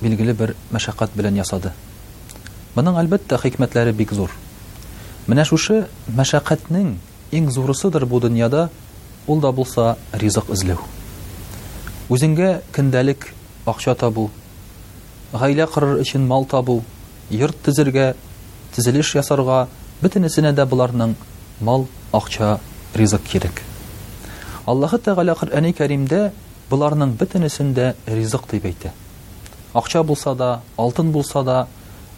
билгеле бер мәшәкать белән ясады. Моның, әлбәттә, хикмәтләре бик зур. Менә шушы мәшәкатьнең иң зурысыдыр бу дөньяда, ул да булса ризык эзләү. Үзеңгә көндәлек акча табу, гаилә корыр өчен мал табу, йорт төзергә, төзелеш ясарга, бөтенесенә дә боларның мал, акча, ризык кирәк. Аллаһы Тәгалә Коръәни Кәримдә Боларның бөтенесен дә ризык дип әйтә. Акча булса да, алтын булса да,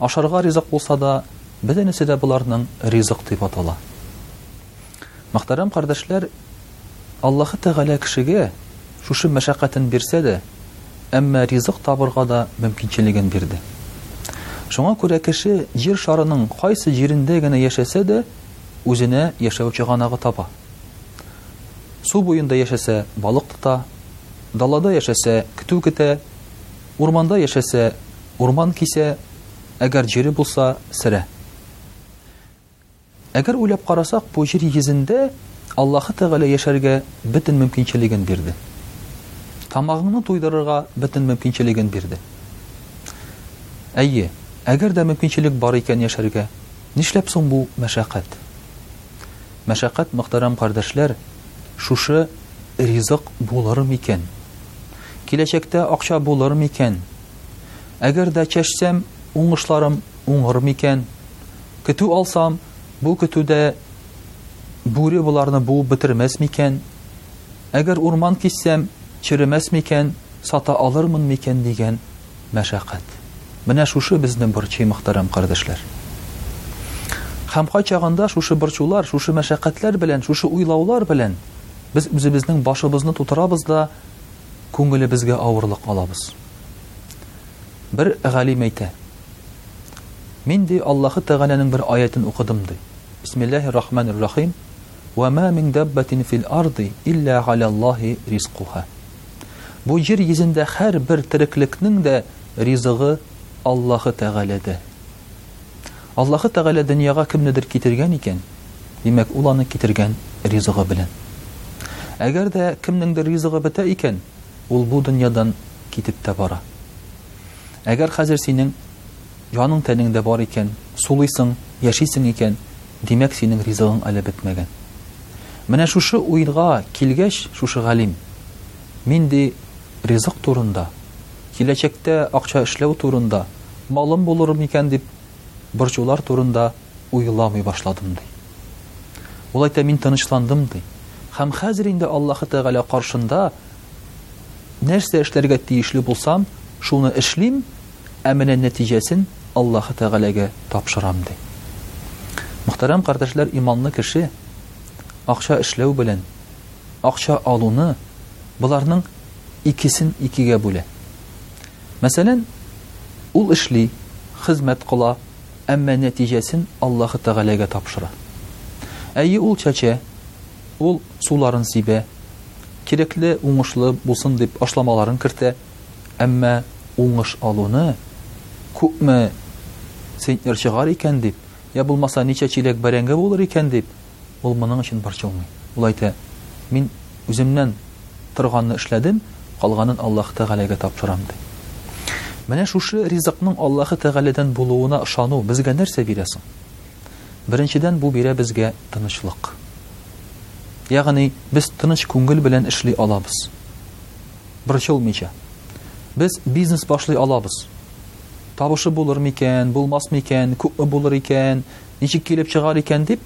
ашарга ризык булса да, бөтенесе дә боларның ризык дип атала. Мөхтәрәм кардәшләр, Аллаһы Тәгалә кешегә шушы мәшәкатен бирсә дә, әмма ризык табырга да мөмкинчелеген бирде. Шуңа күрә кеше җир шарының кайсы җирендә генә яшәсә дә, үзенә яшәү чыганагы таба. Су буенда яшәсә, балык тота, далада яшәсә, көтү көтә, урманда яшәсә, урман кисә, әгәр җире булса, сөрә. Әгәр уйлап карасак, бу җир йөзендә Аллаһы Тәгалә яшәргә бөтен мөмкинчелеген бирде. Тамагыңны туйдырырга бөтен мөмкинчелеген бирде. Әйе, әгәр дә мөмкинчелек бар икән яшәргә, нишләп соң бу мәшәкать? Мәшәкать мөхтәрәм кардәшләр, шушы ризык булыр микән? Киләчәктә акча булыр микән? Әгәр дә чәчсәм, уңышларым уңыр микән? Көтү алсам, бу көтүдә бүре боларны буып бетермәс микән? Әгәр урман киссәм, черемәс микән, сата алырмын микән дигән Мәшәкать. Менә шушы безне борчый, мөхтәрәм кардәшләр. Һәм кайчагында шушы борчулар, шушы мәшәкатьләр белән, шушы уйлаулар белән без үзебезнең башыбызны тутырабыз да күңелебезгә авырлык алабыз. Бер галим әйтә, Мин, ди, Аллаһы Тәгаләнең бер аятен укыдым, ди. Бисмиллаһи рахманир рахим, Вә мә мин дәббәтин фил арди илля галәллаһи ризкуһа. Бу җир йөзендә һәрбер тереклекнең дә ризыгы Аллаһы Тәгаләдә. Аллаһы Тәгалә дөньяга кемнедер китергән икән, димәк, ул аны китергән ризыгы белән. Әгәр дә кемнеңдер ризыгы бетә икән, ул бу дөньядан китеп тә бара. Әгәр хәзер синең Җаның-тәнеңдә бар икән, сулыйсың, яшисең икән, димәк, синең ризыгың әле бетмәгән. Менә шушы уйга килгәч, шушы галим, мин, ди, ризык турында, киләчәктә акча эшләү турында, малым булыр микән дип борчулар турында уйламый башладым, ди. Ул әйтә, мин тынычландым, ди, һәм хәзер инде Аллаһы Тәгалә каршында нәрсә эшләргә тиешле булсам, шуны эшлим, Ә менә нәтиҗәсен Аллаһы Тәгаләгә тапшырам, ди. Мөхтәрәм кардәшләр, иманлы кеше акча эшләү белән акча алуны, боларның икесен икегә бүлә. Мәсәлән, ул эшли, хезмәт кыла, әмма нәтиҗәсен Аллаһы Тәгаләгә тапшыра. Әйе, ул чәчә, ул суларын сибә, кирәкле, уңышлы булсын дип ашламаларын кертә. Әмма уңыш алуны, күпме центнер чыгар икән дип, йә булмаса ничә чиләк бәрәңге булыр икән дип, ул моның өчен борчылмый. Ул әйтә, Мин үземнән торганны эшләдем, калганын Аллаһы Тәгаләгә тапшырам, ди. Менә шушы ризыкның Аллаһы Тәгаләдән булуына ышану безгә нәрсә бирә соң? Беренчедән, бу бирә безгә тынычлык. Ягъни без тыныч күңел белән эшли алабыз. борчылмыйча. Без бизнес башлый алабыз. Табышы булыр микән, булмас микән, күпме булыр икән, ничек килеп чыгар икән дип,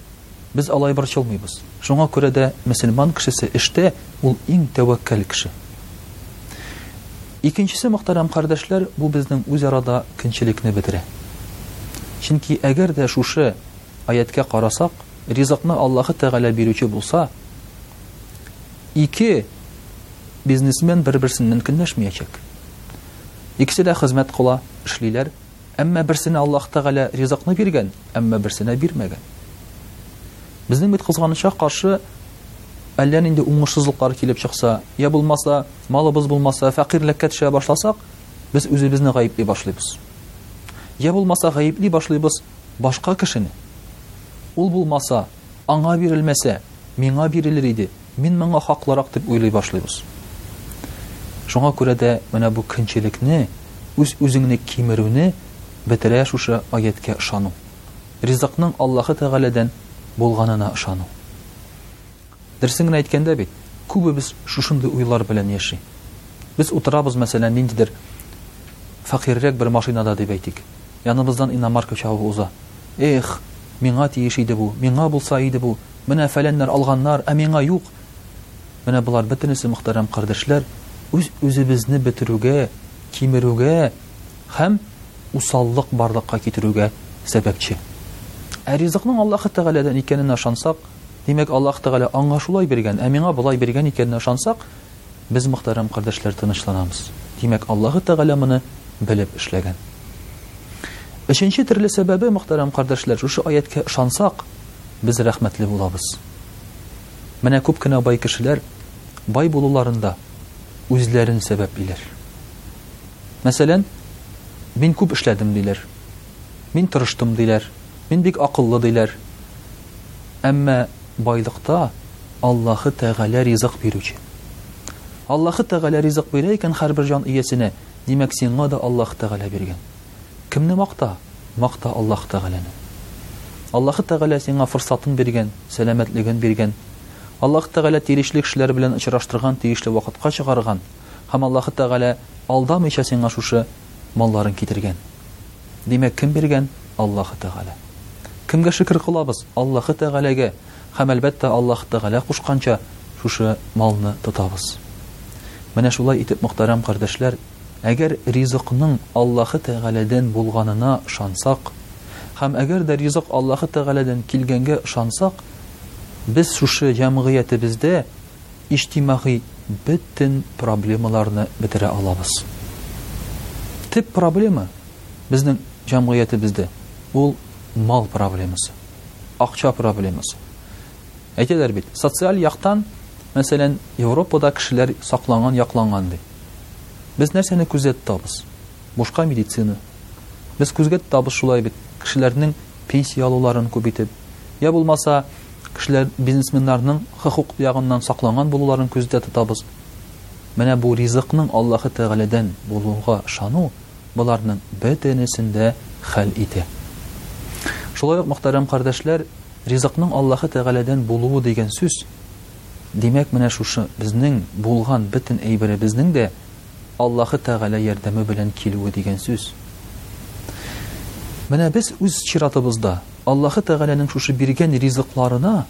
без алай борчылмыйбыз. Шуңа күрә дә мөселман кешесе эштә ул иң тәвәккәл кеше. Икенчесе, мөхтәрәм кардәшләр, бу безнең үзарада көнчелекне бетерә. Чөнки әгәр дә шушы аяткә карасак, ризыкны Аллаһы Тәгалә бирүче булса, ике бизнесмен бер-берсеннән көнләшмиячәк. Икесе дә хезмәт кыла, эшлиләр, әмма берсенә Аллаһ Тәгалә ризыкны биргән, әмма берсенә бирмәгән. Безнең бит кызганычка каршы, әллә нинди уңышсызлыклар килеп чыкса, я булмаса, малыбыз булмаса, фәкыйрьлеккә төшә башласак, без үзебезне гаепли башлыйбыз. Я булмаса, гаепли башлыйбыз башка кешене. Ул булмаса, Аңа бирелмәсә, миңа бирелер иде, мин моңа хаклырак дип уйлый башлыйбыз. Шуңа күрә дә менә бу көнчелекне, үз-үзеңне кимерүне бетерә шушы аятькә ышану. Ризыкның Аллаһы Тәгаләдән булганына ышану. Дөресен генә әйткәндә бит, күбебез шушындый уйлар белән яши. Без утырабыз, мәсәлән, ниндидер фәкыйрьрәк бер машинада дип әйтик. Яныбыздан иномарка чабып уза. Эх, миңа тиеш иде бу, миңа булса иде бу, менә фәләннәр алганнар, ә миңа юк! Менә болар бөтенесе, мөхтәрәм кардәшләр, үз-үзебезне бетерүгә, кимерүгә һәм усаллык барлыкка китерүгә сәбәпче. Ә ризыкның Аллаһы Тәгаләдән икәненә ышансак, димәк, Аллаһ Тәгалә аңа шулай биргән, ә миңа болай биргән икәненә ышансак, Без, мөхтәрәм кардәшләр, тынычланабыз. Димәк, Аллаһы Тәгалә моны белеп эшләгән. Өченче төрле сәбәбе, мөхтәрәм кардәшләр, шушы аятькә ышансак, без рәхмәтле булабыз. Менә күп кенә бай кешеләр бай булуларында үзләрен сәбәплиләр. Мәсәлән, мин күп эшләдем, диләр. Мин тырыштым, диләр. Мин бик акыллы, диләр. Әмма байлыкта Аллаһы Тәгалә ризык бирүче. Аллаһы Тәгалә ризык бирә икән һәрбер җан иясенә, димәк, сиңа да Аллаһы Тәгалә биргән. Кемне макта? Макта Аллаһы Тәгаләне. Аллаһы Тәгалә сиңа форсатын биргән, сәламәтлеген биргән. Аллаһы Тәгалә тиешле кешеләр белән очраштырган, тиешле вакытка чыгарган. Һәм Аллаһы Тәгалә алдамыйча сиңа шушы малларын китергән. Димәк, кем биргән? Аллаһы Тәгалә. Кемгә шөкер кылабыз? Аллаһы Тәгаләгә. Һәм, әлбәттә, Аллаһы Тәгалә кушканча шушы малны тотабыз. Менә шулай итеп, мөхтәрәм кардәшләр, әгәр ризыкның Аллаһы Тәгаләдән булганына ышансак, һәм әгәр дә ризык Аллаһы Тәгаләдән килгәнгә ышансак, без шушы җәмгыятебездә иҗтимагый бөтен проблемаларны бетерә алабыз. Төп проблема безнең җәмгыятебездә ул мал проблемасы, акча проблемасы. Әйтәләр бит, социаль яктан, мәсәлән, Европада кешеләр сакланган, якланган ди. Без нәрсәне күздә тотабыз? Бушка медицина. Без күзгә тотабыз шулай бит, кешеләрнең пенсия алуларын күп итеп, я булмаса кешеләр бизнесменнарның хокук ягыннан сакланган булуларын күздә тотабыз. Менә бу ризыкның Аллаһы Тәгаләдән булуга ышану боларның бөтенесен дә хәл итә. Шулай ук, мөхтәрәм кардәшләр, ризыкның Аллаһы Тәгаләдән булуы дигән сүз, димәк, менә шушы безнең булган бөтен әйберебезнең дә Аллаһы Тәгалә ярдәме белән килүе дигән сүз. Менә без үз чиратыбызда Аллаһы Тәгаләнең шушы биргән ризыкларына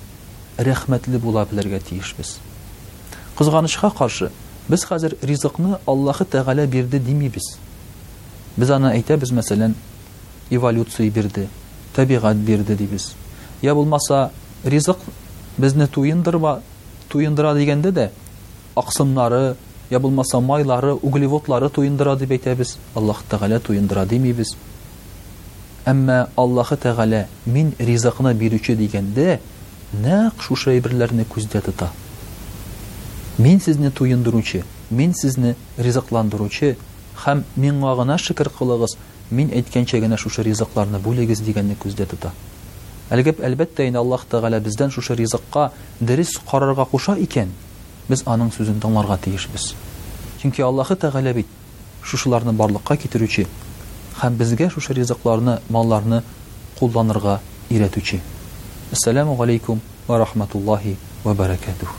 рәхмәтле була белергә тиешбез. Кызганычка каршы, без хәзер ризыкны Аллаһы Тәгалә бирде димибез. Без аны әйтәбез, мәсәлән, эволюция бирде, табигать бирде дибез. Йә булмаса, ризык безне туендырба, туендыра дигәндә дә, аксымнары, йә булмаса майлары, углеводлары туендыра дип әйтәбез, Аллаһ Тәгалә туендыра димибез. Әмма Аллаһы Тәгалә мин ризыкны бирүче дигәндә, нәкъ шушы әйберләрне күздә тота. Мин сезне туендыручы, мин сезне ризыкландыручы һәм миңа гына шөкер кылыгыз, мин әйткәнчә генә шушы ризыкларны бүлегез дигәнне күздә тота. Әлгеп, әлбәттә инде, Аллаһ Тәгалә бездән шушы ризыкка дөрес карарга куша икән. без аның сүзен тыңларга тиешбез. Чөнки Аллаһы Тәгалә бит шушыларны барлыкка китерүче һәм безгә шушы ризыкларны, малларны кулланырга өйрәтүче. Әссәләмү галәйкүм вә рахматуллаһи вә бәрәкәтүһ.